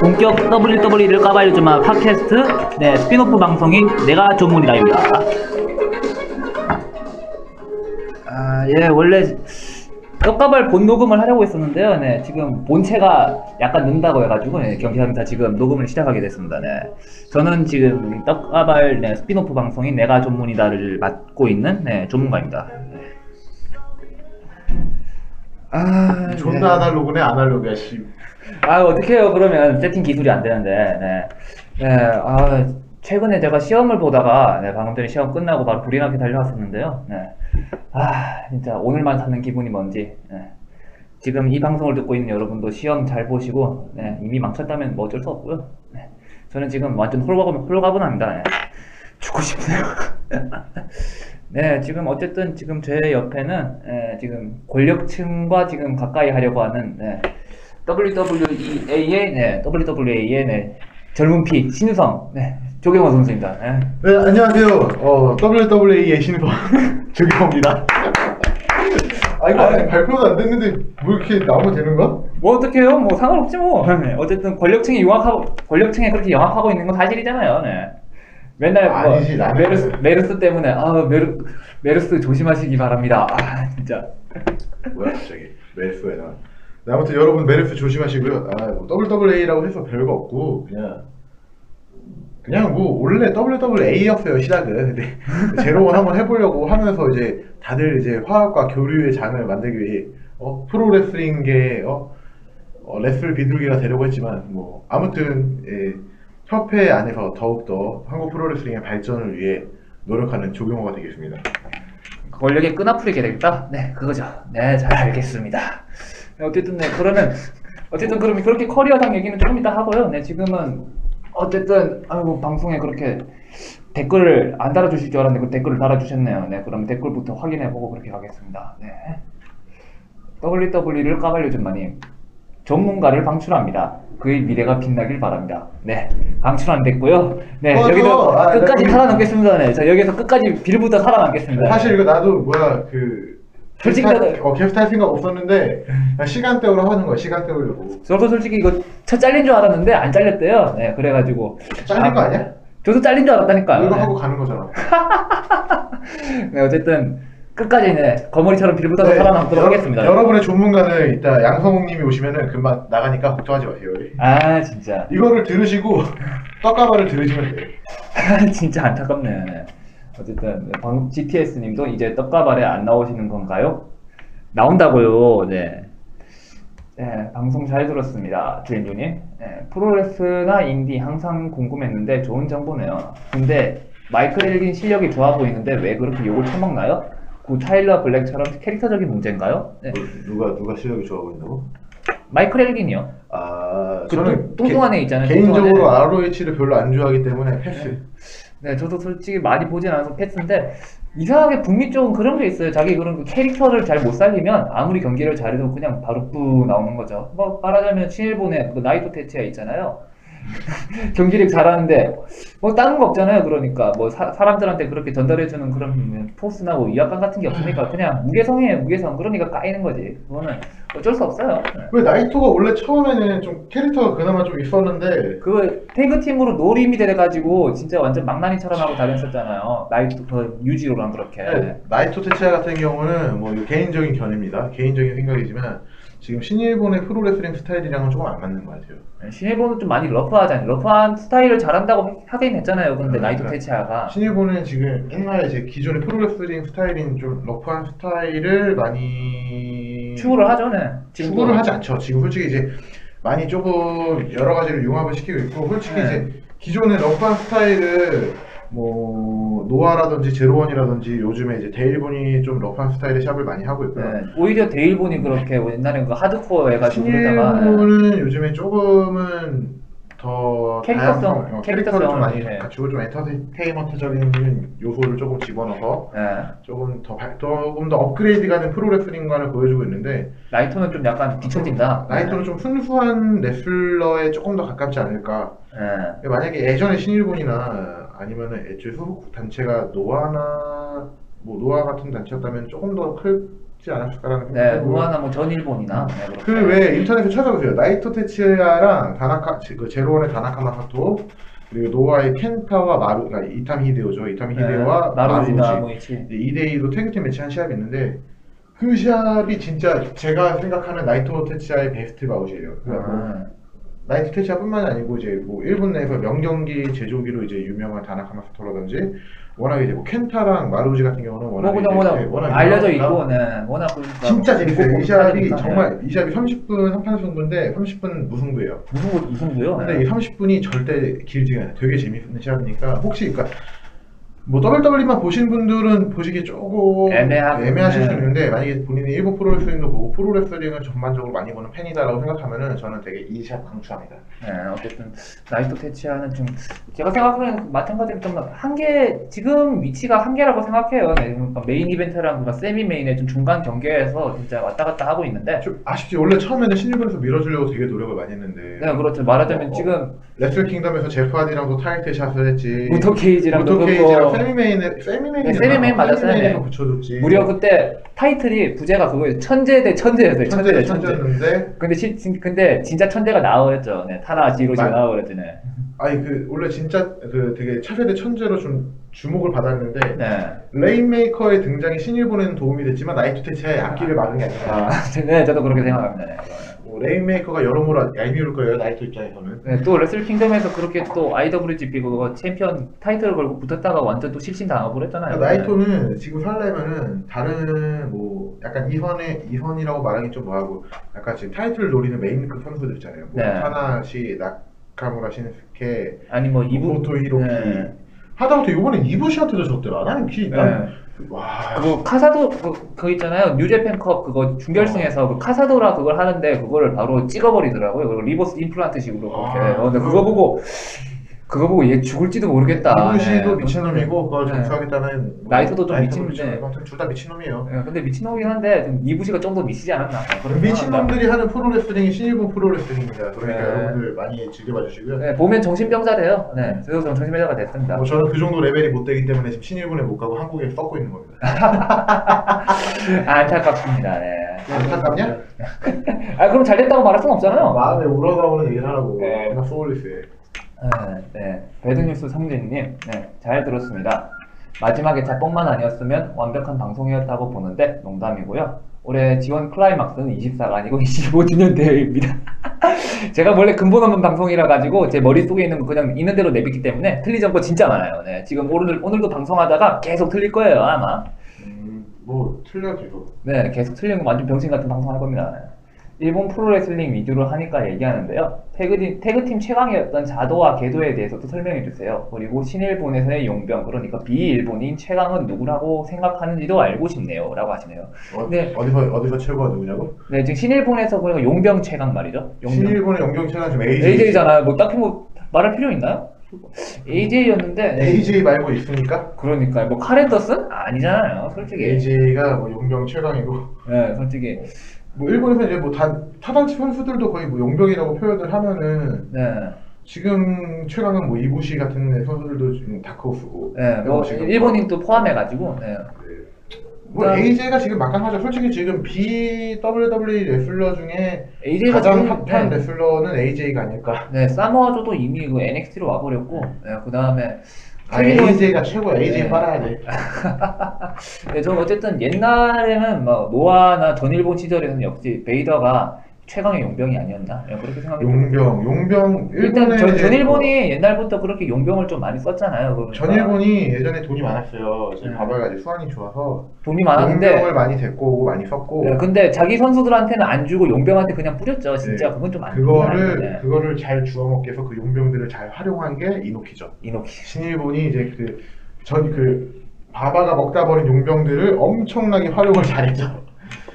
본격 WWE를 까발려주마 팟캐스트 네 스피노프 방송인 내가 전문이다입니다. 아예 원래 떡가발 본 녹음을 하려고 했었는데요. 네 지금 본체가 약간 늦는다고 해가지고 네, 경기합니다. 지금 녹음을 시작하게 됐습니다. 네 저는 지금 떡가발 네, 스피노프 방송인 내가 전문이다를 맡고 있는 네 전문가입니다. 네. 아 존나 아날로그네 아날로그야 씨. 아 어떡해요 그러면 세팅 기술이 안 되는데 네. 네, 아 최근에 제가 시험을 보다가 네, 방금 전에 시험 끝나고 바로 불이 나게 달려왔었는데요 네. 아 진짜 오늘만 사는 기분이 뭔지 네. 지금 이 방송을 듣고 있는 여러분도 시험 잘 보시고 네, 이미 망쳤다면 뭐 어쩔 수 없고요 네. 저는 지금 완전 홀가분, 홀가분합니다 네. 죽고 싶네요 네, 지금 어쨌든 지금 제 옆에는 예, 지금 권력층과 지금 가까이 하려고 하는 네, WWEA의 네, WWE의 네, 젊은 피 신유성 네, 조경호 선수입니다. 네. 네 안녕하세요. 어 WWE의 신입 조경호입니다. 아 이거 아직 발표도 안 됐는데 뭐 이렇게 나오면 되는 거야? 뭐 어떡해요? 뭐 상관없지 뭐. 네, 어쨌든 권력층이 영합하고 권력층에 그렇게 영합하고 있는 건 사실이잖아요. 네. 맨날 뭐 아니지, 나는. 메르스 메르스 때문에 아 메르 메르스 조심하시기 바랍니다. 아 진짜. 뭐야 갑자기 메르스에 나. 네, 아무튼 여러분 메르스 조심하시고요. 아, 뭐 WWA라고 해서 별거 없고 그냥 그냥 뭐 원래 WWA였어요 시작은. 근데 제로원 한번 해보려고 하면서 이제 다들 이제 화합과 교류의 장을 만들기 위해 어, 프로레슬링계 어, 어, 레슬 비둘기가 되려고 했지만 뭐 아무튼 예, 협회 안에서 더욱더 한국 프로레슬링의 발전을 위해 노력하는 조경호가 되겠습니다. 권력의 끈앞풀이 되겠다? 네, 그거죠. 네, 잘 알겠습니다. 네, 어쨌든 네, 그러면 어쨌든 그러면 그렇게 커리어상 얘기는 조금 이따 하고요. 네, 지금은 어쨌든 아이고 방송에 그렇게 댓글을 안 달아주실 줄 알았는데 그 댓글을 달아주셨네요. 네, 그럼 댓글부터 확인해보고 그렇게 가겠습니다. 네. WWE를 까발려 준마님 전문가를 방출합니다. 그의 미래가 빛나길 바랍니다. 네, 방출 안 됐고요. 네, 맞아. 여기도 아, 끝까지 네. 살아남겠습니다. 네, 자 여기서 끝까지 빌부터 살아남겠습니다. 사실 이거 나도 뭐야 그 솔직히 할- 어 게스트 할 생각 없었는데 그냥 시간대로 하는 거야 시간 때우려고 저도 솔직히 이거 첫 잘린 줄 알았는데 안 잘렸대요. 네, 그래가지고 잘린 거 아니야? 저도 잘린 줄 알았다니까요. 이거 네. 하고 가는 거잖아. 네, 어쨌든 끝까지 네, 거머리처럼 빌붙어서 네, 살아남도록 여러- 하겠습니다. 여러분의 전문가는 이따 양성욱님이 오시면은 금방 나가니까 걱정하지 마세요. 아 진짜 이거를 들으시고 떡가마를 들으시면 돼요. 진짜 안타깝네. 네. 어쨌든 네, 방금 GTS님도 이제 떡가발에 안 나오시는 건가요? 나온다고요. 네. 네, 방송 잘 들었습니다. 주인주님. 네, 프로레스나 인디 항상 궁금했는데 좋은 정보네요. 근데 마이클 엘긴 실력이 좋아 보이는데 왜 그렇게 욕을 처먹나요? 그 타일러 블랙처럼 캐릭터적인 문제인가요? 네. 누가 누가 실력이 좋아 보인다고? 마이클 엘긴이요. 아 그 저는 뚱- 뚱뚱한 애 있잖아요, 개인적으로. ROH를 별로 안 좋아하기 때문에 패스. 네, 저도 솔직히 많이 보진 않아서 패스인데 이상하게 북미 쪽은 그런 게 있어요. 자기 그런 그 캐릭터를 잘 못 살리면 아무리 경기를 잘해도 그냥 바로 뿌 나오는 거죠. 뭐 말하자면 신일본의 그 나이토 테치야 있잖아요. 경기력 잘하는데 뭐 다른 거 없잖아요. 그러니까 뭐 사, 사람들한테 그렇게 전달해주는 그런 포스나 뭐 위압감 같은 게 없으니까 그냥 무게성이에요. 무게성. 그러니까 까이는 거지. 그거는 어쩔 수 없어요. 네. 왜 나이토가 원래 처음에는 좀 캐릭터가 그나마 좀 있었는데 그 태그 팀으로 노림이 돼가지고 진짜 완전 망나니처럼 하고 다녔었잖아요. 나이토 그 유지로랑 그렇게. 네, 나이토 테치아 같은 경우는 뭐 개인적인 견해입니다. 개인적인 생각이지만 지금 신일본의 프로레슬링 스타일이랑은 조금 안 맞는 것 같아요. 신일본은 좀 많이 rough하잖아요. rough한 스타일을 잘한다고 하긴 했잖아요. 근데 음, 나이토 그래. 테츠야가 신일본은 지금 옛날에 제 기존의 프로레슬링 스타일인 좀 rough한 스타일을 많이 추구를 하죠, 네. 추구를 하지 않죠. 지금 솔직히 이제 많이 조금 여러 가지를 융합을 시키고 있고 솔직히 네. 이제 기존의 rough한 스타일을 뭐 노아라든지 제로원이라든지 요즘에 이제 대일본이 좀 rough한 스타일의 시합을 많이 하고 있고요. 네. 오히려 대일본이 그렇게 옛날에 그 하드코어 해가지고 그러다가 네. 신일본은 요즘에 조금은 더 캐릭터성, 다양한, 어, 캐릭터를 좀 많이 네. 갖추고 좀 엔터테인먼트적인 요소를 조금 집어넣어서 네. 조금 더 발- 조금 더 업그레이드가는 프로레슬링관을 보여주고 있는데 나이토는 좀 약간 뒤처진다. 나이토는 좀 순수한 레슬러에 조금 더 가깝지 않을까. 네. 만약에 예전에 신일본이나 아니면은 애초에 소속 단체가 노아나 뭐 노아 같은 단체였다면 조금 더클 하지 않았을까라는 네, 생각이 들고 무하나 뭐 전일본이나 네, 그렇게. 그 인터넷에 찾아보세요. 나이토 테츠야랑 다나카 그 제로원의 다나카 마사토 그리고 노아의 켄타와 마루 그러니까 이타미 히데오죠. 이타미 히데오와 네, 마루후지. 2대2로 tag team match 한 시합이 있는데 그 시합이 진짜 제가 생각하는 나이토 테츠야의 best bout이에요. 그러니까 뭐 아, 나이토 테츠야뿐만 아니고 이제 뭐 일본 내에서 명경기 제조기로 이제 유명한 다나카 마사토라든지 워낙 이제 뭐 켄타랑 마루후지 같은 경우는 워낙 뭐 그냥 이제 워낙, 워낙 알려져 있고, 네, 워낙 그러니까 진짜 재밌어요. 꼭이 하니까, 정말 네. 이 시합이 30분 한판 승부인데 30분 무승부예요. 무슨 거요? 근데 이 30분이 절대 길지가 않아요. 되게 재밌는 시합이니까 혹시 그러니까 뭐 WWE만 보신 분들은 보시기 조금 애매하고, 애매하실 수 네. 있는데 만약에 본인이 일본 프로레슬링도 보고 프로레슬링을 전반적으로 많이 보는 팬이다라고 생각하면은 저는 되게 이 시합 강추합니다. 네, 어쨌든 나이토 테츠야는 좀 제가 생각하기에는 마찬가지로 좀 한계 지금 위치가 한계라고 생각해요. 네, 그러니까 메인 이벤트랑 그러니까 semi main의 좀 중간 경계에서 진짜 왔다 갔다 하고 있는데. 좀 아쉽지 원래 처음에는 신일본에서 밀어주려고 되게 노력을 많이 했는데 네, 그렇죠. 말하자면 어, 지금 레슬 킹덤에서 제프 하디랑도 title shot을 했지. 무토 케이지랑 그거 케이지랑 세미메인에 세미메인 네, 세미메인 맞았어요. 세미메인에서 네. 붙여줬지. 무려 그때 타이틀이 부제가 그거예요. 천재 대 천재였어요. 천재 대 천재. 천재였는데 근데 시, 진- 근데 진짜 천재가 나와버렸죠. 네, 타나 나와버렸죠. 네. 아니 그 원래 진짜 그 되게 차세대 천재로 좀 주목을 받았는데 네. 레인메이커의 등장이 신일본에는 도움이 됐지만 나이토 테츠야의 앞길을 막은 게 아니라 아, 네, 저도 그렇게 생각합니다. 네. 뭐 레인메이커가 여러모로 얄미울 거예요 나이토 입장에서는 네, 또 레슬 킹덤에서 그렇게 또 IWGP 그거 챔피언 타이틀을 걸고 붙었다가 완전 또 실신 당하고 그랬잖아요. 그러니까 나이토는 지금 살려면은 다른 뭐 약간 이선의 이선이라고 말하기 좀 뭐하고 약간 지금 타이틀을 노리는 메인급 선수들 있잖아요 뭐 네. 타나시 나카무라 신스케 아니 뭐 이부 모토 히로키 네. 하다못해 이번엔 이부시한테도 졌더라 나는 기 네. 난, 와 그거 카사도 그, 그거 있잖아요. 뉴제팬컵 그거 중결승에서 그 카사도라 그걸 하는데 그거를 바로 찍어버리더라고요. 그리고 리버스 임플란트식으로 그렇게. 아, 어, 근데 그거- 그거 보고 그거 보고 얘 죽을지도 모르겠다. 이부시도 네. 미친놈이고 그걸 네. 점수하겠다는 뭐 나이토도 좀 미친인데. 아무튼 둘다 미친놈이에요 네, 근데 미친놈이긴 한데 좀 이부시가 좀 더 미치지 않았나. 미친놈들이 하는 프로레슬링이 신일본 프로레슬링입니다 그러니까 네. 여러분들 많이 즐겨봐 주시고요 네, 보면 정신병자 돼요. 네, 그래서 저는 정신병자가 됐습니다. 뭐 저는 그 정도 레벨이 못 되기 때문에 지금 신일본에 못 가고 한국에 썩고 있는 겁니다 안타깝습니다. 네. 안타깝냐? 아 그럼 잘 됐다고 말할 순 없잖아요. 마음에 우러나오는 얘기를 하라고 네. 소울리스에 네, 네. 배드뉴스 성진님, 네, 잘 들었습니다. 마지막에 자뻑만 아니었으면 완벽한 방송이었다고 보는데 농담이고요. 올해 지원 클라이막스는 24가 아니고 25주년 대회입니다. 제가 원래 근본 없는 방송이라 가지고 제 머릿속에 있는 거 그냥 있는 대로 내뱉기 때문에 틀리지 않고 진짜 많아요. 네, 지금 오늘 오늘도 방송하다가 계속 틀릴 거예요 아마. 음, 뭐 틀려지고 네, 계속 틀린 거 완전 병신 같은 방송 할 겁니다. 네. 일본 프로레슬링 위주로 하니까 얘기하는데요. 태그팀, 태그팀 최강이었던 자도와 궤도에 대해서도 설명해 주세요. 그리고 신일본에서의 용병, 그러니까 비일본인 최강은 누구라고 생각하는지도 알고 싶네요. 라고 하시네요. 어, 네. 어디서 어디서 최고가 누구냐고? 네, 지금 신일본에서 그러니까 용병 최강 말이죠. 용병. 신일본의 영경체가 지금 AJ AJ잖아요. 뭐 딱히 뭐 말할 필요 있나요? AJ였는데. AJ 말고 있습니까? 그러니까 뭐 카렌더슨? 아니잖아요. 솔직히. AJ가 뭐 용병 최강이고 네, 솔직히. 뭐 일본에서 이제 뭐 다 타단치 선수들도 거의 뭐 용병이라고 표현을 하면은 네. 지금 최강은 뭐 이부시 같은 선수들도 지금 다크호스고 네, 뭐 지금 일본인 또 포함해가지고. 네. 뭐 그다음- AJ가 지금 막강하죠. 솔직히 지금 BWW 레슬러 중에 AJ가 가장 지금, 핫한 네. 레슬러는 AJ가 아닐까. 네, 사모아조도 이미 그 NXT로 와버렸고, 네, 그 다음에 아, AJ가 최고야. AJ 네. 빨아야 돼. 네, 저는 어쨌든 옛날에는 뭐 노아나 전일본 시절에는 역시 베이더가 최강의 용병이 아니었나 네, 그렇게 생각해요. 용병, 용병 일단 전, 이제 전일본이 옛날부터 그렇게 용병을 좀 많이 썼잖아요. 뭐 그러니까 전 일본이 예전에 돈이 많았어요. 지금 네. 봐봐야 지 수완이 좋아서 돈이 많았는데, 용병을 많이 데리고 많이 썼고 네, 근데 자기 선수들한테는 안 주고 용병한테 그냥 뿌렸죠. 진짜 네. 그건 좀 안 그거를 그거를 잘 주워먹기 위해서 그 용병들을 잘 활용한 게 이노키죠. 이노키. 신일본이 이제 그 전그 바바가 먹다 버린 용병들을 엄청나게 활용을 잘했죠.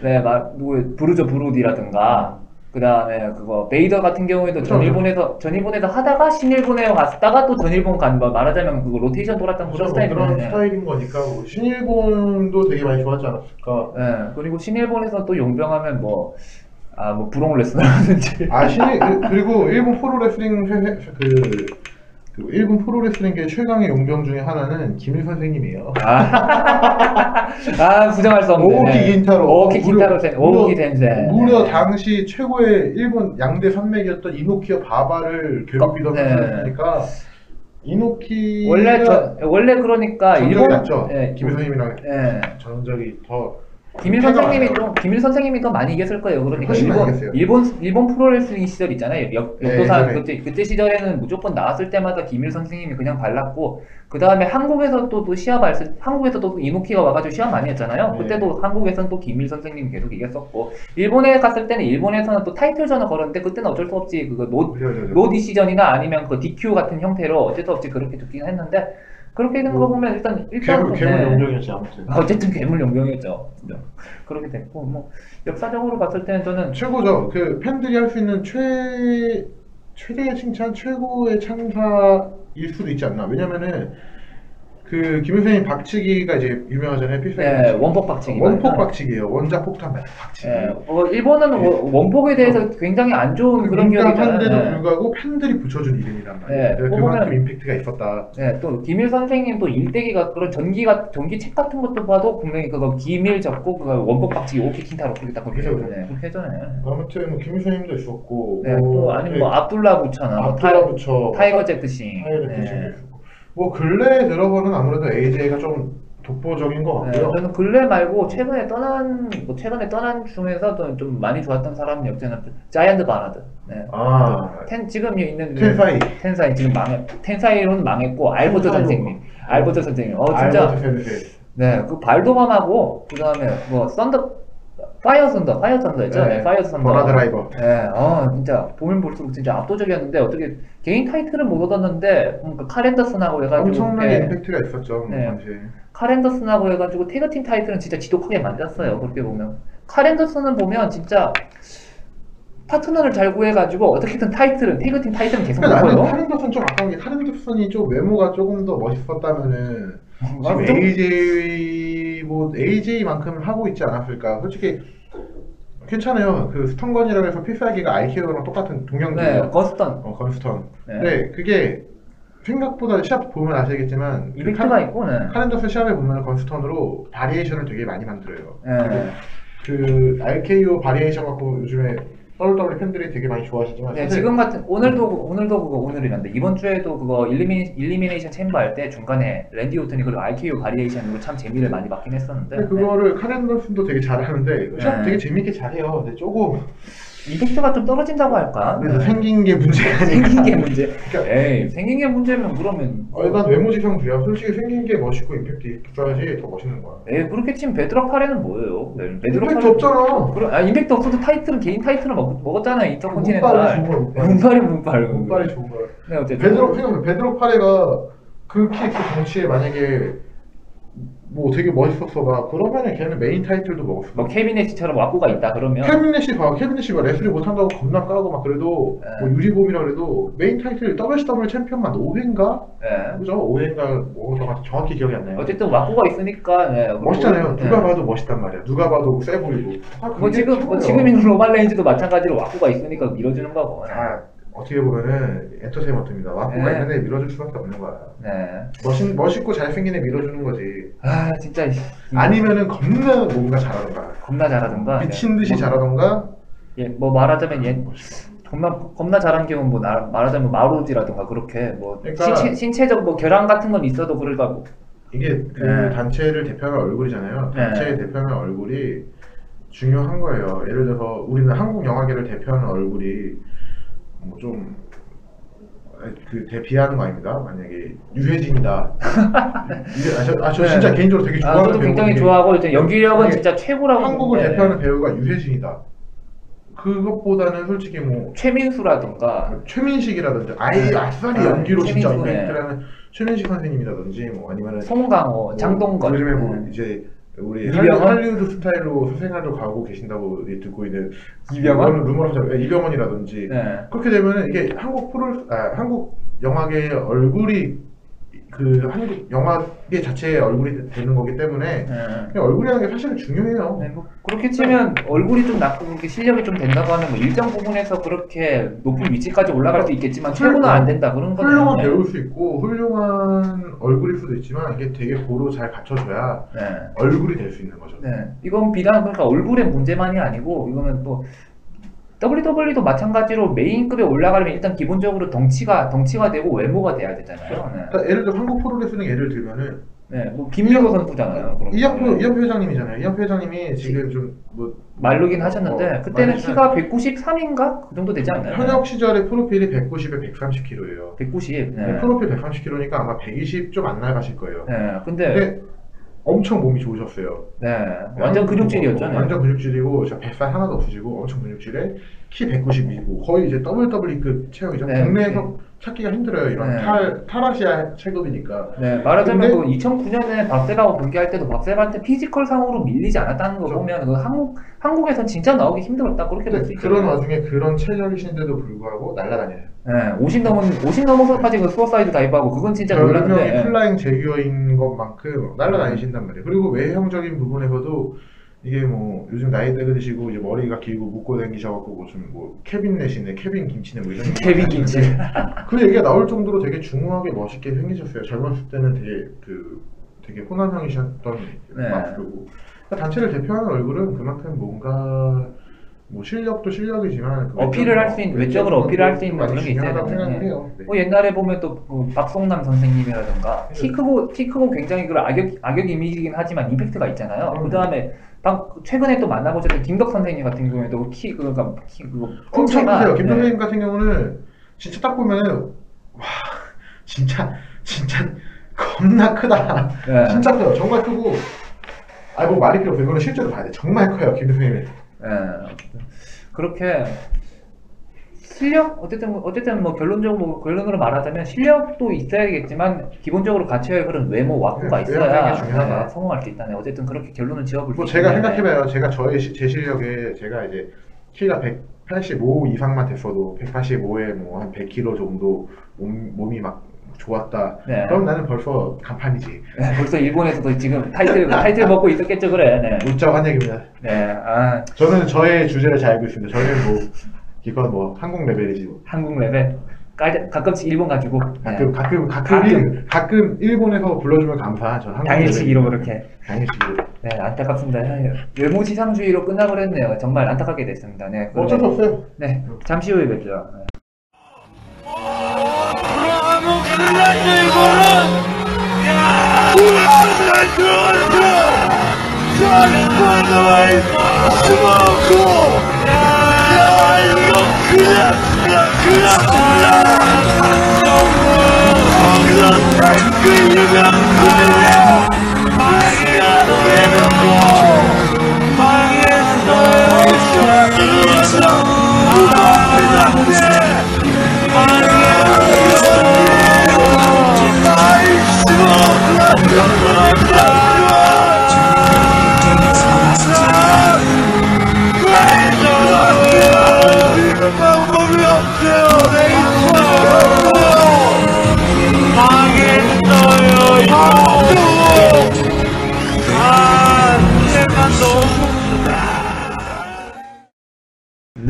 네, 막 누구 부르조 브루디라든가 그 다음에 그거 베이더 같은 경우에도 그쵸, 전일본에서 전 일본에서 하다가 신일본에 갔다가 또 전 일본 간 뭐 말하자면 그거 로테이션 돌았던 그런 그런, 그런. 스타일인 거니까 뭐 신일본도 되게 많이 좋아하지 않았을까. 네, 그리고 신일본에서 또 용병하면 뭐 아, 뭐 브록 레스너라든지. 아 신일 그, 그리고 일본 프로 레슬링 회- 회- 그, 그 일본 프로레슬링계 최강의 용병 중에 하나는 김일 선생님이에요. 아, 아 부정할 수 없네. 오오키 킨타로. 무려- 킨타로 센. 오오키 先生. 무려 당시 최고의 일본 양대 산맥이었던 이노키와 바바를 괴롭히던 네. 선수니까 이노키 원래 저 원래 그러니까 일본. 예, 김일 선생님이랑 예. 전적이 더 김일 선생님이. 좀 김일 선생님이 더 많이 이겼을 거예요. 그러니까 훨씬 많이 일본 이겼어요. 일본 일본 프로레슬링 시절 있잖아요. 역, 네, 역도사 예전에. 그때 그때 시절에는 무조건 나왔을 때마다 김일 선생님이 그냥 발랐고 그 다음에 한국에서 또, 또 시합 할때 한국에서도 또 이노키가 와가지고 시합 많이 했잖아요. 네. 그때도 한국에서는 또 김일 선생님이 계속 이겼었고 일본에 갔을 때는 일본에서는 또 타이틀전을 걸었는데 그때는 어쩔 수 없이 그거 no 그죠, 그죠. no decision이나 아니면 그 DQ 같은 형태로 어쩔 수 없이 그렇게 죽긴 했는데 그렇게 된거 보면 일단 일단 괴물 괴물 네. 영정이었지 아무튼 어쨌든 괴물 용병이었죠. 그렇게 됐고 뭐 역사적으로 봤을 때는 저는 최고죠. 그 팬들이 할 수 있는 최 최대의 칭찬, 최고의 창사일 수도 있지 않나. 왜냐면은 그 김일성님 박치기가 이제 유명하잖아요. 예, 박치기. 원폭 박치기. 원폭 박치기예요. 원자 폭탄 박치기. 예, 어, 일본은 원- 원폭에 대해서 굉장히 안 좋은 그런 기억이 있잖아요. 예. 불구하고 팬들이 붙여준 이름이란 말이에요. 네, 그만큼 임팩트가 있었다. 예, 또 김일 선생님 또 일대기가 그런 전기가 전기책 같은 것도 봐도 분명히 그거 김일 적고 그거 원폭 박치기 오오키 킨타로 그렇게 딱 그렇게 네. 그렇게 했잖아요. 아무튼 뭐 김일 선생님도 있었고, 네, 뭐, 또 아니면 뭐 압둘라 부처나 뭐 타이, 타이거 제트싱. 타이거 네. 제트싱도 있었고. 뭐 근래에 들어서는 아무래도 AJ가 좀 독보적인 것 네, 같고요. 저는 근래 말고 최근에 떠난 뭐 최근에 떠난 중에서도 좀 많이 좋았던 사람 역대는 자이언트 바나드. 네. 아, 텐 지금 있는 텐사이. 텐사이 지금 망했 텐사이로는 망했고 알버트. 선생님 알버트 선생님 어 진짜 알버트 센세. 네그 발도감하고 그 다음에 뭐 썬더 파이어 썬더 파이어 썬더였죠 네, 파이어 썬더 버나 드라이버. 네 어 진짜 보면 볼수록 진짜 압도적이었는데 어떻게 개인 타이틀은 못 얻었는데 음, 그 카렌더슨하고 해가지고 엄청나게 네, 임팩트가 있었죠. 네. 당시에. 카렌더슨하고 해가지고 태그팀 타이틀은 진짜 지독하게 만들었어요. 그렇게 보면 칼 앤더슨은 보면 진짜 파트너를 잘 구해가지고 어떻게든 타이틀은 tag team 타이틀은 계속 그러니까 나는. 칼 앤더슨 좀 아까운 게 칼 앤더슨이 좀 외모가 조금 더 멋있었다면은 아, 지금 좀- AJ 뭐 AJ만큼 하고 있지 않았을까? 솔직히 괜찮아요. 그 stun gun이라고 해서 필살기가 RKO랑 똑같은 네, 동형이에요. 거스턴 어, gun stun. 네. 근데 그게 생각보다 시합 보면 아시겠지만 그 임팩트가 카- 있고, 네. 칼 앤더슨 시합에 보면 gun stun으로 variation을 되게 많이 만들어요. 네. 그 RKO variation 갖고 요즘에 WWE 팬들이 되게 많이 좋아하시지만 네, 사실 지금 같은 오늘도 오늘도 그거 오늘이란 데 이번 주에도 그거 Elimi, Elimination Chamber 할 때 중간에 랜디 오튼이 그리고 RKO variation으로 참 재미를 많이 봤긴 했었는데 그거를 칼 앤더슨도 되게 잘하는데 네. 되게 재밌게 잘해요. 근데 조금 네. 임팩트가 좀 떨어진다고 할까? 그래서 네. 생긴 게 문제가 생긴 게 문제. 그러니까- 에이 생긴 게 문제면 그러면 어, 난 외모 지상주의야. 솔직히 생긴 게 멋있고 임팩트 있어야지 더 멋있는 거야. 에이 그렇게 치면 배드럭 팔레는 뭐예요? 네, 배드럭 임팩트 팔레- 없잖아. 그럼 아 임팩트 없어도 타이틀은 개인 타이틀은 먹, 먹었잖아요 운발이 Intercontinental 좋은 거야. 운발. 운발이 운발 운발이 좋은 거야. 네 어쨌든 생각해 베드로 파레가 그키그 덩치에 만약에 뭐 되게 멋있었어 봐. 그러면은 걔는 메인 타이틀도 먹었어. 뭐 케빈 내시처럼 와꾸가 있다 그러면 케빈 내시 봐. 케빈 내시가 레슬링 못한다고 겁나 까고 막 그래도 네. 뭐 유리몸이라 그래도 메인 타이틀 WCW 챔피언만 5회인가? 예. 그죠? 5회인가 뭐 정확히, 정확히 기억이 안 나요. 어쨌든 와꾸가 있으니까 네, 멋있잖아요. 네. 누가 봐도 멋있단 말이야. 누가 봐도 세 보이고. 아, 뭐 지금 뭐. 지금 있는 로만 레인즈도 마찬가지로 와꾸가 있으니까 밀어주는 거고 네. 다 어떻게 보면은 엔터테인먼트입니다. 와꾸가 네. 있는 애 밀어줄 수밖에 없는 거야. 네. 멋있, 멋있고 잘생긴 애 밀어주는 거지. 아 진짜 이- 아니면은 겁나 뭔가 잘하던가. 겁나 잘하던가 미친 듯이 뭐, 잘하던가. 예, 뭐 말하자면 얘 겁나 겁나 잘한 경우 뭐 나- 말하자면 마루지라던가 그렇게 뭐 그러니까- 신체, 신체적 뭐 결함 같은 건 있어도 그러니까 뭐 이게 그 네. 단체를 대표하는 얼굴이잖아요. 네. 단체를 대표하는 얼굴이 중요한 거예요. 예를 들어서 우리는 한국 영화계를 대표하는 얼굴이 뭐좀 그 대비하는 거 아닙니다. 만약에 유해진이다. 이게- 아, 저, 아, 저 네. 진짜 개인적으로 되게 아, 좋아하는 저도 굉장히 배우인데 좋아하고 이제 연기력은 진짜 최고라고 한국을 보는데 대표하는 배우가 유해진이다. 그것보다는 솔직히 뭐 최민수라던가 최민식이라든지 아예 아싸리 아, 연기로 진짜. 임팩트라는 최민식 선생님이라든지 뭐 아니면은 송강호, 장동건 요즘에 뭐 네. 이제 우리 이병헌? 할리, 할리우드 스타일로 수생활도 가고 계신다고 듣고 있는 이병헌? 루머로 잡 이병헌이라든지 네. 그렇게 되면은 이게 한국 프로 아, 한국 영화계의 얼굴이 그그 한국 영화계 자체의 얼굴이 되는 거기 때문에 네. 얼굴이라는 게 사실은 중요해요. 네, 뭐 그렇게 치면 얼굴이 좀 낮고 그렇게 실력이 좀 된다고 하면 뭐 일정 부분에서 그렇게 높은 위치까지 올라갈 수 있겠지만 최고는 안 된다 그런 거네요. 훌륭한 네. 배우일 수 있고 훌륭한 얼굴일 수도 있지만 이게 되게 고루 잘 갖춰줘야 네. 얼굴이 될 수 있는 거죠. 네. 이건 비단 그러니까 얼굴의 문제만이 아니고 이거는 또 WWE도 마찬가지로 메인급에 올라가려면 일단 기본적으로 덩치가 덩치가 되고 외모가 돼야 되잖아요. 네. 그러니까 예를 들어 한국 프로레슬링 예를 들면은 네. 뭐 김민호 선수잖아요. 그럼. 이현표 네. 회장님이잖아요. 이현표 회장님이 지금 좀 뭐 말르긴 하셨는데 어, 그때는 키가 193인가 그 정도 되지 않나요? 현역 시절에 프로필이 190에 130kg예요. 190. 네. 프로필 130kg니까 아마 120 좀 안 나가실 거예요. 네. 근데 근데 엄청 몸이 좋으셨어요. 네. 완전 근육질이었잖아요. 완전 근육질이고 진짜 뱃살 하나도 없으시고 엄청 근육질에 키 190이고 거의 이제 WWE급 체형이죠. 네. 국내에서 찾기가 힘들어요. 이런 네. 탈 탈아시아 체급이니까. 네, 말하자면 근데- 그 2009년에 박세라고 경기할 때도 박세라한테 physical 상으로 밀리지 않았다는 거 그렇죠. 보면 그 한국 한국에선 진짜 나오기 힘들었다 그렇게 볼 수 있죠. 그런 와중에 그런 체력이신데도 불구하고 날아다녀요. 네, 50 넘은 50 넘어서까지 그 suicide dive하고 그건 진짜 놀랐는데. flying jaguar인 것만큼 날아다니신단 말이에요. 그리고 외형적인 부분에서도 이게 뭐 요즘 나이대가 드시고 이제 머리가 길고 묶고 다니셔갖고 무슨 뭐 케빈 내시네, 케빈 김치네 뭐 이런 케빈 김치. 그 얘기가 나올 정도로 되게 중후하게 멋있게 생기셨어요. 젊었을 때는 되게 그 되게 호남형이셨던 네. 마스크고 그러니까 단체를 대표하는 얼굴은 그만큼 뭔가 뭐 실력도 실력이지만 그 어필을 할 수 있는- 외적으로 어필을 할 수 있는 많이 그런 게 있어야 되는데. 네. 뭐 옛날에 보면 또그 박성남 선생님이라든가 네. 키 크고 키 크고 굉장히 그 악역 악역 이미지긴 하지만 임팩트가 있잖아요. 음. 그 다음에 최근에 또 만나보셨던 김덕 선생님 같은 경우에도 키 그러니까 키 그거 엄청 품체가- 크세요. 김 네. 선생님 같은 경우는 진짜 딱 보면은 와 진짜 진짜 겁나 크다. 네. 진짜 커요. 정말 크고 아뭐 말이 필요 없어요. 이거는 실제로 봐야 돼. 정말 커요. 김 선생님이. 예, 어쨌든 그렇게 실력 어쨌든 어쨌든 뭐 결론적으로 결론으로 말하자면 실력도 있어야겠지만 기본적으로 갖춰야 할 그런 외모 와꾸가 네, 있어야 중요하다. 네, 성공할 수 있다네. 어쨌든 그렇게 결론을 지어볼 뭐 수 제가. 생각해봐요. 제가 저의 시- 제 실력에 제가 이제 키가 185 이상만 됐어도 185에 뭐 한 100kg 정도 몸, 몸이 막 좋았다. 네. 그럼 나는 벌써 간판이지. 네, 벌써 일본에서도 지금 타이틀 타이틀 먹고 있었겠죠 그래. 네. 웃자고 한 얘기입니다. 네, 아 저는 저의 주제를 잘 알고 있습니다. 저는 뭐 이건 뭐 한국 레벨이지 뭐. 한국 레벨 가- 가끔씩 일본 가지고 네. 가끔 가끔 가끔 가끔. 일, 가끔 일본에서 불러주면 감사. 전 한국 당일치기로 레벨입니다. 그렇게. 당일치기로. 네, 안타깝습니다. 외모 지상주의로 끝나버렸네요. 정말 안타깝게 됐습니다. 네, 어쩔 수 없어요. 네, 잠시 후에 뵙죠. 네. 이거는 야 이거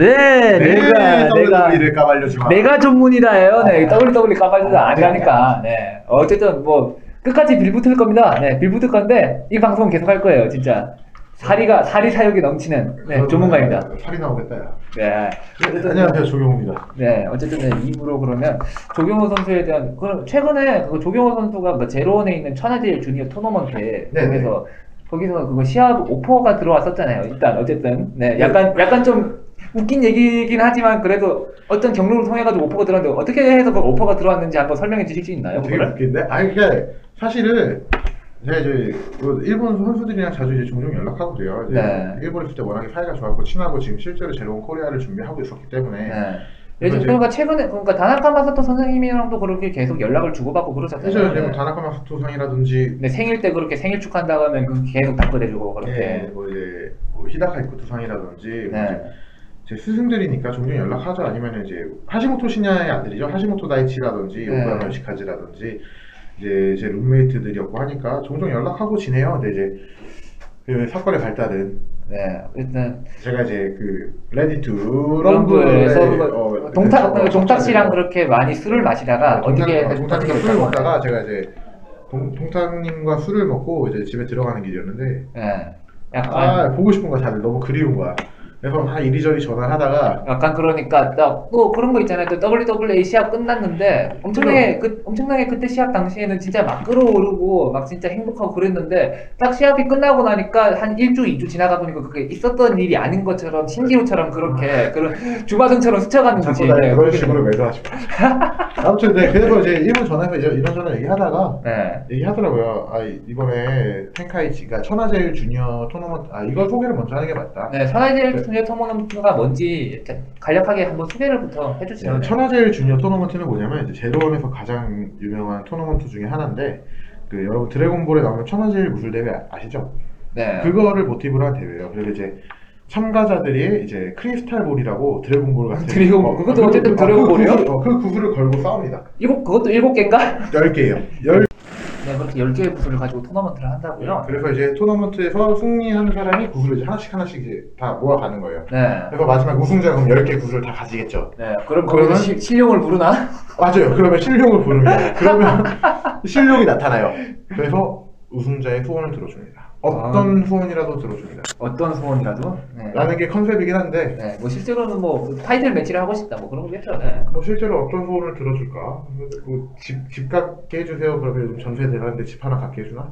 네, 내가 내가 WWE를 까발려지 마. 내가 전문이다예요. 네, WWE 까발려도 아니라니까. 네, 어쨌든 뭐 끝까지 빌붙을 겁니다. 네, 빌붙을 건데 이 방송 계속 할 거예요, 진짜. 사리가 사리 사욕이 넘치는 네, 전문가입니다. 살이 나오겠다 야. 네, 안녕하세요 조경호입니다. 네, 어쨌든 네, 입으로 그러면 조경호 선수에 대한 그 최근에 그 조경호 선수가 그 제로원에 있는 천하제일 주니어 토너먼트에 네, 거기서 거기서 그거 시합 오퍼가 들어왔었잖아요. 일단 어쨌든 네, 약간 약간 좀 웃긴 얘기긴 하지만 그래도 어떤 경로를 통해 가지고 오퍼가 들어왔는데 어떻게 해서 그 오퍼가 들어왔는지 한번 설명해 주실 수 있나요? 되게 그거를? 웃긴데? 아니 그게 사실은 제가 이제 그 일본 선수들이랑 자주 이제 종종 연락하고 그래요. 이제 네. 일본에 때 워낙에 사이가 좋았고 친하고 지금 실제로 제로원 코리아를 준비하고 있었기 때문에 네. 요즘 이제- 그러니까 최근에 그러니까 다나카 마사토 선생님이랑도 그렇게 계속 연락을 주고받고 그러셨잖아요. 사실 이제 뭐 네. 다나카 마사토 상이라든지 네, 생일 때 그렇게 생일 축하한다고 하면 그 계속 답글해주고 그렇게. 예, 뭐 이제 뭐 히다카 이쿠토상이라든지 뭐 네. 이제 제 스승들이니까 종종 연락하죠. 아니면 이제 하시모토 신야의 아들이죠. 하시모토 다이치라든지 네. 오가노 요시카즈라든지 이제 제 룸메이트들이었고 하니까 종종 연락하고 지내요. 근데 이제 그 사건의 발단은 네, 일단 제가 이제 그 레디 투 럼블에서 럼블에 뭐 어, 동탁 어, 동탁 씨랑. 그렇게 많이 술을 마시다가 어떻게 동탁, 동탁님과 어떻게 술을 먹다가 제가 이제 동, 동탁님과 술을 먹고 이제 집에 들어가는 길이었는데 네, 약간 아 보고 싶은 거야 다들 너무 그리운 거야. 그래서 다 이리저리 전화를 하다가 약간 그러니까 딱또 그런 거 있잖아요. 또 WWA 시합 끝났는데 엄청나게 그 엄청나게 그때 시합 당시에는 진짜 막 끌어오르고 막 진짜 행복하고 그랬는데 딱 시합이 끝나고 나니까 한 1주, 2주 지나가 보니까 그게 있었던 일이 아닌 것처럼 신기루처럼 그렇게 그런 주마등처럼 스쳐가는 거지. 자꾸 나 네, 그런 식으로 매도하지 마. 아무튼 네 그래서 이제 일본 전화해서 이제 이런저런 얘기하다가 네. 얘기하더라고요. 아 이- 이번에 텐카이치가 천하제일 주니어 토너먼트 아 이거 소개를 먼저 하는 게 맞다. 네, 천하제일 주니어 토너먼트가 뭔지 간략하게 한번 소개를부터 해주시죠. 네, 천하제일 주니어 토너먼트는 뭐냐면 이제 제로원에서 가장 유명한 토너먼트 중에 하나인데 그 여러분 드래곤볼에 나오는 천하제일 무술 대회 아- 아시죠? 네. 그거를 모티브로 한 대회예요. 그리고 이제 참가자들이 이제 crystal ball이라고 드래곤볼 같은 드래곤- 그것도 그- 어쨌든 그 드래곤볼이요? 구슬, 어, 그 구슬을 걸고 싸웁니다. 이거 그것도 일곱 개인가? 10개예요. 열 네, 그렇게 열 개의 부수를 가지고 토너먼트를 한다고요. 그래서 이제 토너먼트에서 승리하는 사람이 구슬을 이제 하나씩 하나씩 이제 다 모아가는 거예요. 네. 그래서 마지막 우승자가 그럼 10개 구슬을 다 가지겠죠. 네, 그럼 그러면- 시- 실용을 부르나? 맞아요. 그러면 실룡을 부릅니다. 그러면 실룡이 나타나요. 그래서 우승자의 소원을 들어줍니다. 어떤 소원이라도 들어줍니다. 어떤 소원이라도. 네. 라는 게 컨셉이긴 한데 네, 뭐 실제로는 뭐 타이틀 매치를 하고 싶다 뭐 그런 거겠죠. 네. 뭐 실제로 어떤 소원을 들어줄까? 뭐 집, 집 갖게 해주세요. 그러면 전세 대란인데 집 하나 갖게 해주나?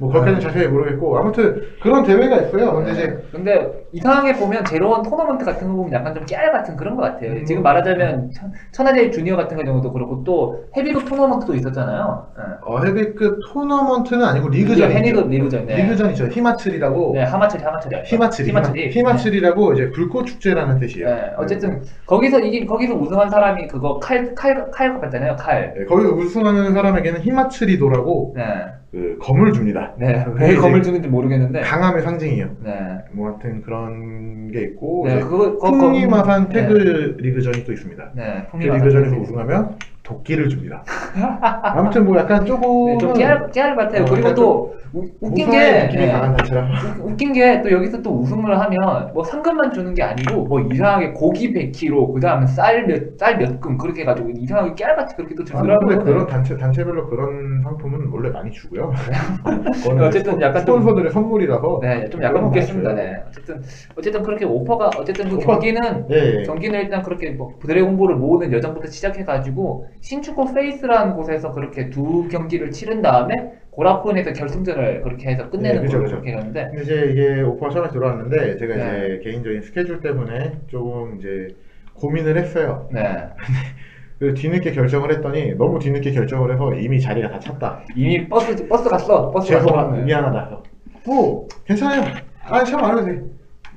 뭐 그렇게는 아. 자세히 모르겠고 아무튼 그런 대회가 있어요. 근데 이제 네. 근데 이상하게 보면 제로원 토너먼트 같은 거 보면 약간 좀 깨알 같은 그런 것 같아요. 음. 지금 말하자면 천- 천하제일 주니어 같은 경우도 그렇고 또 헤비급 토너먼트도 있었잖아요. 네. 어, 헤비급 토너먼트는 아니고 리그전 헤비급 리그전. 네. 리그전 있죠. 히마츠리라고 네, 히마츠리 알죠? 히마츠리 히마츠리. 히마츠리라고 이제 불꽃 축제라는 뜻이에요. 네, 어쨌든 거기서 이긴 거기서 우승한 사람이 그거 칼 칼 칼 같잖아요. 칼. 네, 거기서 우승하는 사람에게는 히마츠리도라고 네. 그 검을 줍니다. 네. 왜 검을 주는지 모르겠는데. 강함의 상징이에요. 네. 뭐 하여튼 그런 게 있고 네, 이제 그거 거- 풍리마산 거- 태그 리그전이 또 있습니다. 네. 그 풍미마산 리그전에서 태그. 우승하면 도끼를 줍니다. 아무튼 뭐 약간 조금 네, 좀 깨알, 깨알 같아요. 어, 그리고 또 우- 웃긴 게 느낌이 네. 강한 단체라. 웃- 웃긴 게 또 여기서 또 우승을 하면 뭐 상금만 주는 게 아니고 뭐 이상하게 고기 100kg 그다음에 쌀몇쌀몇 금 그렇게 해가지고 이상하게 깨알같이 그렇게 또 아, 주더라고요. 근데 그런 단체 단체별로 그런 상품은 원래 많이 주고요. 그거는 어쨌든 약간 좀- 스폰서들의 선물이라서 네, 좀 약간 웃겠습니다. 네. 어쨌든 어쨌든 그렇게 오퍼가 어쨌든 그 오퍼- 경기는 네. 경기는 일단 그렇게 뭐 드래곤볼을 모으는 여정부터 시작해가지고 신주쿠 페이스라는 곳에서 그렇게 두 경기를 치른 다음에 고라쿠엔에서 결승전을 그렇게 해서 끝내는 네, 걸로 그죠. 그렇게 했는데 근데 이제 이게 오퍼가 처음에 들어왔는데 제가 네. 이제 개인적인 스케줄 때문에 조금 이제 고민을 했어요. 네. 그래서 뒤늦게 결정을 했더니 너무 뒤늦게 결정을 해서 이미 자리가 다 찼다. 이미 버스 버스 갔어 버스 갔어 죄송합니다. 네. 미안하다. 뭐 괜찮아요. 아참 안 해도 돼.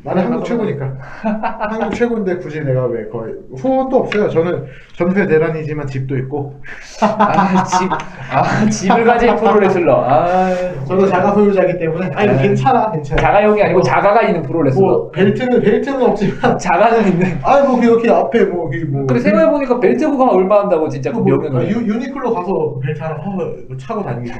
나는 네, 한국 최고니까. 한국 최고인데 굳이 내가 왜 거의 소원도 없어요. 저는 전세 대란이지만 집도 있고. 아, 집, 아, 집을 가진 프로레슬러. 아, 저도 자가 소유자이기 때문에 아니 네. 괜찮아 괜찮아. 자가용이 아니고 자가가 있는 프로레슬러. 뭐 벨트는 벨트는 없지만 자가는 있는. 아뭐 이렇게 앞에 뭐 이게 뭐 그래 생각해 보니까 벨트 그거 얼마 한다고 진짜 그 뭐, 명예는. 아, 유, 유니클로 가서 벨트 하나 사- 차고 다니기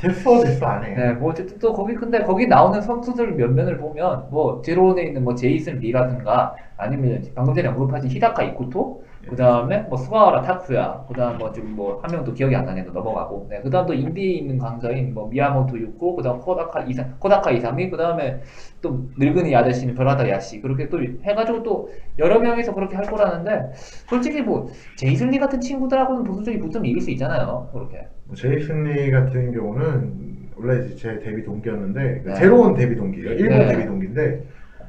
됐어 됐어 안 해. 네, 뭐 어쨌든 또 거기 근데 거기 나오는 선수들 면면을 보면 뭐 제로 원에 있는 뭐 제이슨 리라든가 아니면 방금 전에 언급하신 히다카 이쿠토 그 다음에 뭐 스가와라 타쿠야 그 다음 뭐좀뭐한 명도 기억이 안 나네도 넘어가고 네, 그 다음 또 인디에 있는 강자인 뭐 미야모토 유코 그 다음 코다카 이사 코다카 이사미 그 다음에 또 늙은이 아저씨는 브라더 야시 그렇게 또 해가지고 또 여러 명이서 그렇게 할 거라는데 솔직히 뭐 제이슨 리 같은 친구들하고는 보수적인 붙으면 이길 수 있잖아요 그렇게 뭐 제이슨 리 같은 경우는 원래 제 데뷔 동기였는데 그 네. 새로운 데뷔 동기예요. 일본 네. 데뷔 동기인데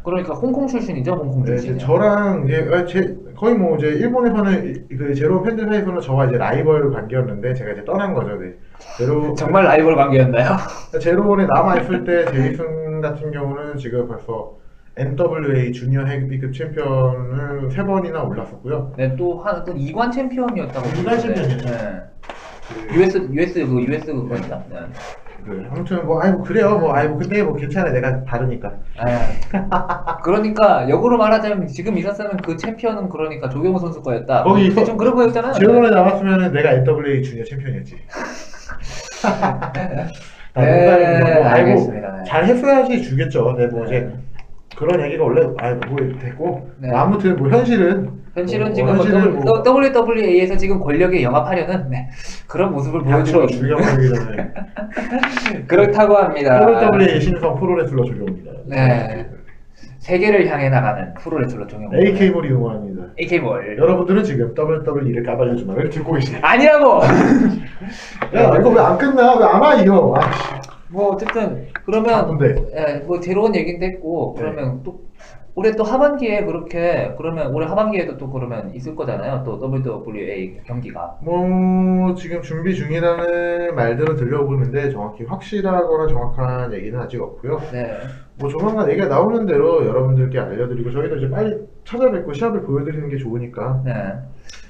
그러니까 홍콩 출신이죠 홍콩 네, 출신 저랑 이제 아, 제, 거의 뭐 이제 일본에서는 이- 그 제로 팬들 사이에서는 저와 이제 라이벌 관계였는데 제가 이제 떠난 거죠. 네. 제로 정말 라이벌 관계였나요? 제로원에 남아 있을 때 제이슨 같은 경우는 지금 벌써 NWA 주니어 헤비급 챔피언을 세 번이나 올랐었고요. 네, 또한또 이관 챔피언이었다고. 이관 그러는데, 챔피언이었죠. 네. 그, US US 그 US 그거였다. 네. 그, 아무튼 뭐 아이고 그래요. 뭐 아이고 근데 뭐 괜찮아. 내가 다르니까. 아, 그러니까 역으로 말하자면 지금 있었으면 그 챔피언은 그러니까 조경호 선수 거였다. 거기 좀 그런 거였잖아요. 제로원에 남았으면 내가 NWA 주니어 챔피언이었지. 아, 농담입니다. 뭐, 알겠습니다. 네. 잘 했어야지 주겠죠. 네, 뭐 이제 네. 그런 얘기가 원래 아뭐 됐고 네. 아무튼 뭐 현실은 현실은 뭐, 지금 현실은 뭐- WWA에서 지금 권력에 영합하려는 네, 그런 모습을 보여주고 있는 전에 그렇다고 합니다. WWE 신성 프로레슬러 조경입니다. 네. 세계를 향해 나가는 프로레슬러 종영. AK 몰이 응원합니다. AK 뭘? 여러분들은 지금 WWE를 까발려 주 말을 듣고 계십니다. 아니라고. 야 이거 왜 안 끝나? 왜 안 와 이거? 아, 씨. 뭐 어쨌든 그러면 바쁜데. 예, 뭐 제로원 얘기도 했고 네. 그러면 또 올해 또 하반기에 그렇게 그러면 올해 하반기에도 또 그러면 있을 거잖아요. 또 WWA 경기가. 뭐 지금 준비 중이라는 말들은 들려오는데 정확히 확실하거나 정확한 얘기는 아직 없고요. 네. 뭐 조만간 얘기가 나오는 대로 여러분들께 알려드리고 저희도 이제 빨리 찾아뵙고 시합을 보여드리는 게 좋으니까 네.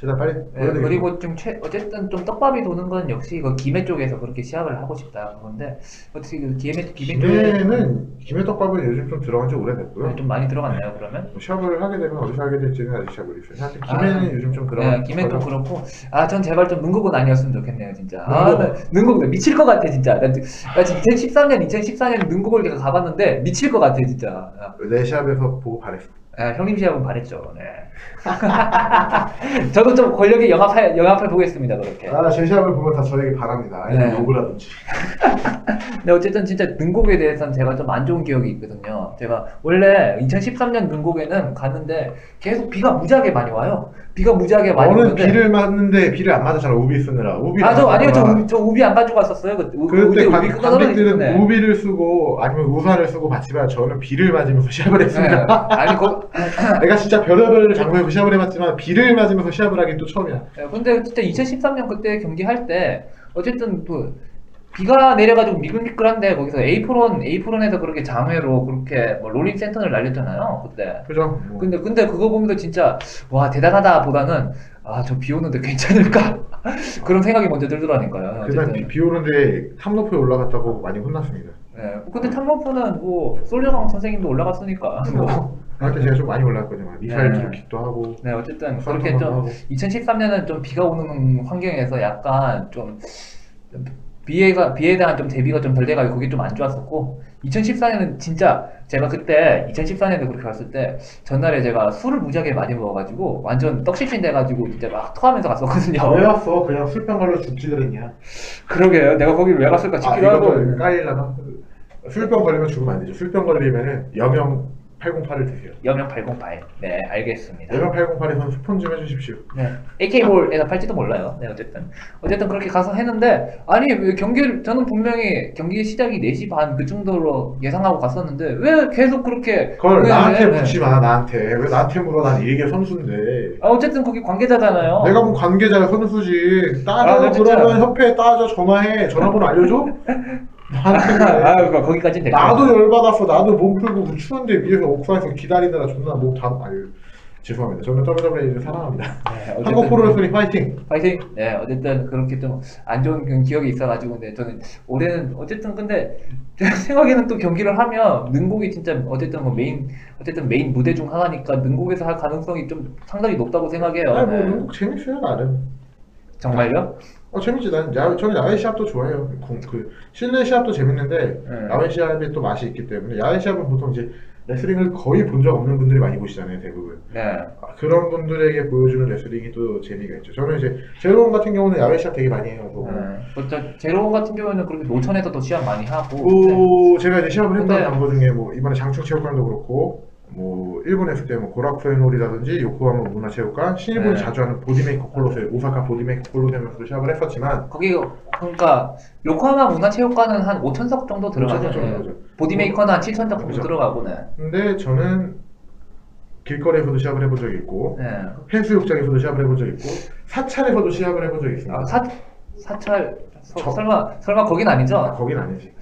제가 빨리 네, 그리고 좀 최, 어쨌든 좀 떡밥이 도는 건 역시 그 김해 쪽에서 그렇게 시합을 하고 싶다 그런데 어떻게 그 김해 김해 쪽에 김해는 김해떡밥은 요즘 좀 들어간 지 오래됐고요. 좀 많이 들어갔나요 그러면? 뭐 시합을 하게 되면 어디서 하게 될지는 아직 잘 모르겠어요. 하여튼 김해는 아, 요즘 좀 들어간 네, 김해도 거죠. 그렇고 아 전 제발 좀 능곡은 아니었으면 좋겠네요 진짜 아. 나, 나 미칠 것 같아 진짜 나, 나 지금 2013년 2014년 능곡을 내가 가봤는데 미칠 것 같아 진짜 아, 내 시합에서 보고 바랬어. 아, 형님 시합은 반했죠 네. 저도 좀 권력에 영합해 영합해 보겠습니다 그렇게 아, 제 시합을 보면 다 저에게 바랍니다. 네. 욕을 하든지. 근데 어쨌든 진짜 능곡에 대해서는 제가 좀 안 좋은 기억이 있거든요. 제가 원래 2013년 능곡에는 갔는데 계속 비가 무지하게 많이 와요. 비가 무지하게 많이 오는데 비를 맞는데 비를 안 맞았잖아. 우비 쓰느라. 우비 아, 저 아니요. 저, 우비- 저 우비 안 가지고 왔었어요. 그 우- 그때 관, 우비 관객들은. 우비를 쓰고 아니면 우산을 쓰고 봤지만 저는 비를 맞으면서 시합을 네. 했습니다. 아니 거, 내가 진짜 별의별 장소에서 시합을 해봤지만 비를 맞으면서 시합을 하긴 또 처음이야. 예, 근데 진짜 2013년 그때 경기할 때 어쨌든 그 비가 내려가지고 미끌미끌한데 거기서 에이프론 에이프론에서 그렇게 장외로 그렇게 뭐 rolling senton을 날렸잖아요 그때. 그죠? 뭐. 근데 근데 그거 보면서 진짜 와 대단하다 보다는 아 저 비 오는데 괜찮을까 그런 생각이 먼저 들더라니까요. 그날. 비, 비 오는데 탐로프에 올라갔다고 많이 혼났습니다. 예. 근데 탐로프는 뭐 솔저강 선생님도 올라갔으니까 뭐. 하여튼 제가 좀 많이 올라갔거든요. 미사일 네. 드롭킥도 하고. 네 어쨌든 썰 그렇게 좀 하고. 2013년은 좀 비가 오는 환경에서 약간 좀 비에가 비에 대한 좀 대비가 좀 덜 돼가지고 그게 좀 안 좋았었고 2014년은 진짜 제가 그때 2014년에 그렇게 갔을 때 전날에 제가 술을 무지하게 많이 먹어가지고 완전 떡실신 돼가지고 진짜 막 토하면서 갔었거든요. 아, 왜 왔어? 그냥 술병 걸려 죽지 그랬냐? 그러게요. 내가 거기 왜 갔을까 아, 싶기도 하고. 이거를 까일라나? 술병 걸리면 죽으면 안 되죠. 술병 걸리면은 여명 808을 드세요. 여명 808. 네 알겠습니다. 여명 808에선 스폰 좀 해주십시오. 네. AK볼에서 팔지도 몰라요. 네, 어쨌든. 어쨌든 그렇게 가서 했는데, 아니, 왜 경기를, 저는 분명히 경기 시작이 4시 반 그 정도로 예상하고 갔었는데, 왜 계속 그렇게. 그걸 왜, 나한테 네, 묻지 마, 나한테. 왜 나한테 물어? 난 이게 선수인데. 아, 어쨌든 거기 관계자잖아요. 내가 뭐 관계자야 선수지. 따져 아, 나 진짜. 그러면 협회에 따져 전화해. 전화번호 알려줘? 아, 그 거기까지는 됐고. 나도 열받았어. 나도 몸 풀고 추운데 위에서 옥상에서 기다리느라 존나 목다 아유 죄송합니다. 저는 WWE를 사랑합니다. 네, 어쨌든 한국 프로레슬링 파이팅. 파이팅! 네, 어쨌든 그렇게 좀 안 좋은 그 기억이 있어가지고, 근데 저는 올해는, 어쨌든 근데, 제 생각에는 또 경기를 하면, 능곡이 진짜, 어쨌든 뭐 메인, 어쨌든 메인 무대 중 하나니까, 능곡에서 할 가능성이 좀 상당히 높다고 생각해요. 아니 뭐 네. 능곡 재밌어요 나름. 정말요? 어 재밌지 난 야, 저는 야외 시합도 좋아해요. 공- 그 실내 시합도 재밌는데 네. 야외 시합에 또 맛이 있기 때문에 야외 시합은 보통 이제 레슬링을 거의 본 적 없는 분들이 많이 보시잖아요 대부분. 네. 아, 그런 분들에게 보여주는 레슬링이 또 재미가 있죠. 저는 이제 제로원 같은 경우는 야외 시합 되게 많이 해요. 뭐. 네. 뭐, 저, 제로 같은 경우에는 그렇게 노천에서도 시합 많이 하고. 네. 그 제가 이제 시합을 했던 근데- 장소 중에 뭐 이번에 장충 체육관도 그렇고 뭐 일본에 있을 때 뭐 고라쿠에놀이라든지 요코하마 문화체육관 신일본이 네. 자주 하는 보디메이커 콜로세 오사카 보디메이커 콜로세에서도 시합을 했었지만 거기, 그러니까, 요코하마 문화체육관은 한 5천석 정도 들어가죠. 5,000석 정도 네. 들어가죠. 보디메이커는 한 7천석 정도 그죠. 들어가고, 네. 근데 저는 길거리에서도 시합을 해본 적이 있고 네. 해수욕장에서도 시합을 해본 적이 있고 사찰에서도 시합을 해본 적이 있습니다. 아, 사, 사찰, 서- 저- 설마, 설마 거긴 아니죠? 아, 거긴 아니지.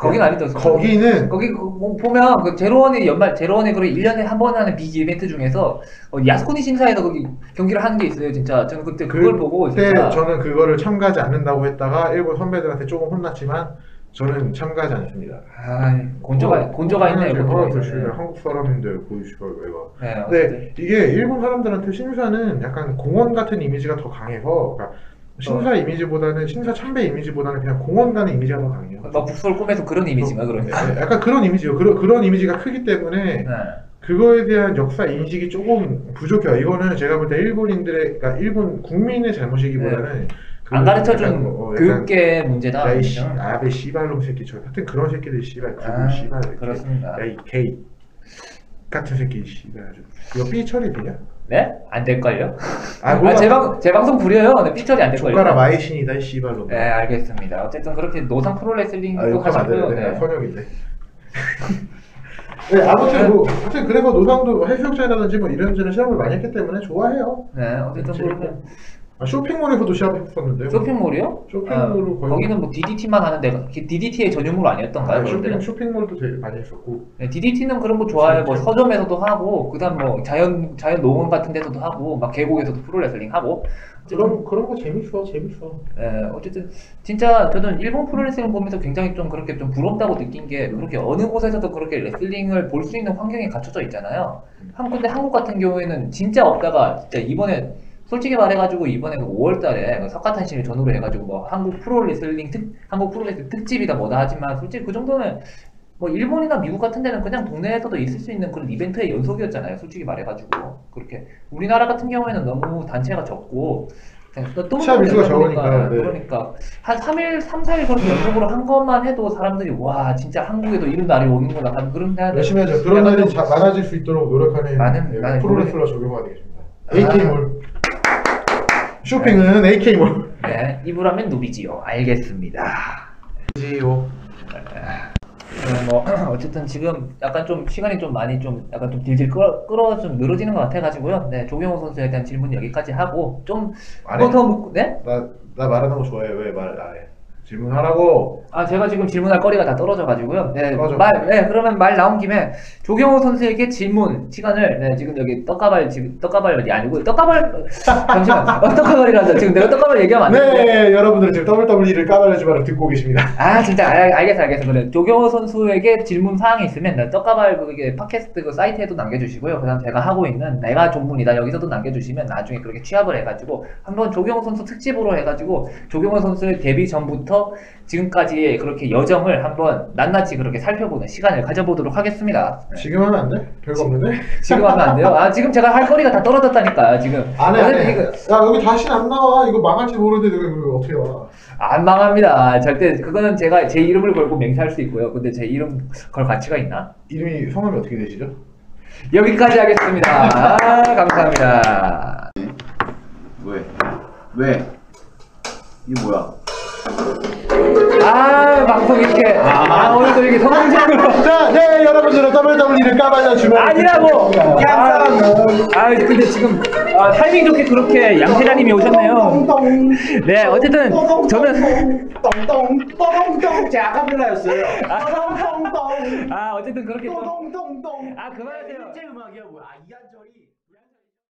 거긴 아니죠. 거기는 거기 그뭐 보면 그 제로원의 연말 제로원의 그 1년에 한 번 하는 비기 이벤트 중에서 어, 야스쿠니 신사에서 거기 경기를 하는 게 있어요 진짜 저는 그때 그걸 보고 그때 진짜 저는 그거를 참가하지 않는다고 했다가 일본 선배들한테 조금 혼났지만 저는 참가하지 않습니다. 아 곤조가 곤조가 있네요 제가 곤조가 보시면 있네. 한국 사람인데 보이시고 왜가. 네, 어쨌든. 근데 이게 일본 사람들한테 신사는 약간 공원 같은 이미지가 더 강해서 그러니까 신사 이미지보다는 신사 참배 이미지보다는 그냥 공원 가는 이미지가 더 강해요. 막 북서울 꿈에서 그런 이미지인가 그러니까. 네, 약간 그런 이미지요. 그런 그런 이미지가 크기 때문에 네. 그거에 대한 역사 인식이 조금 부족해요. 이거는 제가 볼 때 일본인들의, 그러니까 일본 국민의 잘못이기보다는 그 네. 안 가르쳐준 뭐, 어, 교육계 문제다. 야이 씨? 아베 씨발놈 새끼처럼 하여튼 그런 새끼들 씨발 아, 구분 씨발. 그렇습니다. 야이 게이 같은 새끼 씨발 아주 이거 삐 처리비냐? 네? 안 될걸요? 아, 아. 제, 방, 제 방송 부려요. 근데 삐처리 안 될걸요? 조가라 마이신이다 이 씨발놈. 네, 알겠습니다. 어쨌든 그렇게 노상 프로레슬링도 아 하셨고요. 되는데 네. 선영인데. 네 아무튼 뭐 하여튼 그래서 노상도 해수욕장이라든지 뭐 이런저런 시합을 많이 했기 때문에 좋아해요. 네, 어쨌든. 그러면 아, 쇼핑몰에서도 시합했었는데요. 쇼핑몰이요? 쇼핑몰로 아, 거의- 거기는 뭐 DDT만 하는 데가 DDT의 전유물 아니었던가요? 아, 그런 쇼핑 데는? 쇼핑몰도 되게 많이 했었고. 네, DDT는 그런 거 좋아해요. 뭐? 서점에서도 하고, 그다음 뭐 자연 자연 농원 같은 데서도 하고, 막 계곡에서도 프로레슬링 하고. 그런 그런 거 재밌어 재밌어. 예, 어쨌든 진짜 저는 일본 프로레슬링 보면서 굉장히 좀 그렇게 좀 부럽다고 느낀 게 그렇게 어느 곳에서도 그렇게 레슬링을 볼 수 있는 환경이 갖춰져 있잖아요. 한 근데 한국 같은 경우에는 진짜 없다가 진짜 이번에 솔직히 말해가지고 이번에 5월달에 석가탄신을 전후로 해가지고 뭐 한국 프로레슬링 특 한국 프로레슬링 특집이다 뭐다 하지만 솔직히 그 정도는 뭐 일본이나 미국 같은 데는 그냥 동네에서도 있을 수 있는 그런 이벤트의 연속이었잖아요. 솔직히 말해가지고 그렇게 우리나라 같은 경우에는 너무 단체가 적고 또 시합 일수가 그러니까, 적으니까, 네. 그러니까 한 3일, 3, 4일 그렇게 연속으로 한 것만 해도 사람들이 와 진짜 한국에도 이런 날이 오는구나 그런 생각이 열심히 하죠. 그런 날이 자- 많아질 수 있도록 노력하는 많은- 예, 많은 프로레슬러 적용화 되겠습니다. 아. AK몰 쇼핑은 AK몰. 네, 이불하면 누비지요. 알겠습니다. 지요. 네, 뭐 어쨌든 지금 약간 좀 시간이 좀 많이 좀 약간 좀 질질 끌어 끌어 좀 늘어지는 것 같아가지고요. 네, 조경호 선수에 대한 질문 여기까지 하고 좀 안 해? 뭐더 묻고 네? 나, 나 말하는 거 좋아해. 왜 말을 안 해? 질문하라고. 아 제가 지금 질문할 거리가 다 떨어져가지고요. 네, 떨어져. 말, 네 그러면 말 나온 김에 조경호 선수에게 질문 시간을 네 지금 여기 떡가발 지금 떡가발이 아니고 떡가발 잠시만 어, 떡가발이라서 지금 내가 떡가발 얘기하면 안 되는데. 네, 여러분들 지금 WWE를 까발려지 마라 듣고 계십니다. 아 진짜 알, 알겠어 알겠어 그래 조경호 선수에게 질문 사항이 있으면 네, 떡가발 그게 팟캐스트 그 사이트에도 남겨주시고요 그다음 제가 하고 있는 내가 전문이다 여기서도 남겨주시면 나중에 그렇게 취합을 해가지고 한번 조경호 선수 특집으로 해가지고 조경호 선수의 데뷔 전부터 지금까지의 그렇게 여정을 한번 낱낱이 그렇게 살펴보는 시간을 가져보도록 하겠습니다 네. 지금 하면 안 돼? 별거 없는데? 지금 하면 안 돼요? 아 지금 제가 할 거리가 다 떨어졌다니까요 지금 안 해, 안 해. 이거 야, 여기 다시는 안 나와. 이거 망할지 모르는데 내가 어떻게 와. 안 망합니다 절대 그거는 제가 제 이름을 걸고 맹세할 수 있고요 근데 제 이름 걸 가치가 있나? 이름이 성함이 어떻게 되시죠? 여기까지 하겠습니다. 아, 감사합니다. 왜? 왜? 이게 뭐야? 아, 방송 이렇게. 아, 오늘도 이렇게 성공적으로. 자, 네, 여러분들은 WWE를 까발려 주면 아니라고! 아, 아, 근데 지금 아, 타이밍 좋게 그렇게 양세자님이 오셨네요. 네, 어쨌든 저는. 똥똥 똥똥 제 아카펠라였어요. 아, 어쨌든 그렇게 좀. 똥똥 똥 아, 그만하세요. 음악이야 뭐야? 이한철이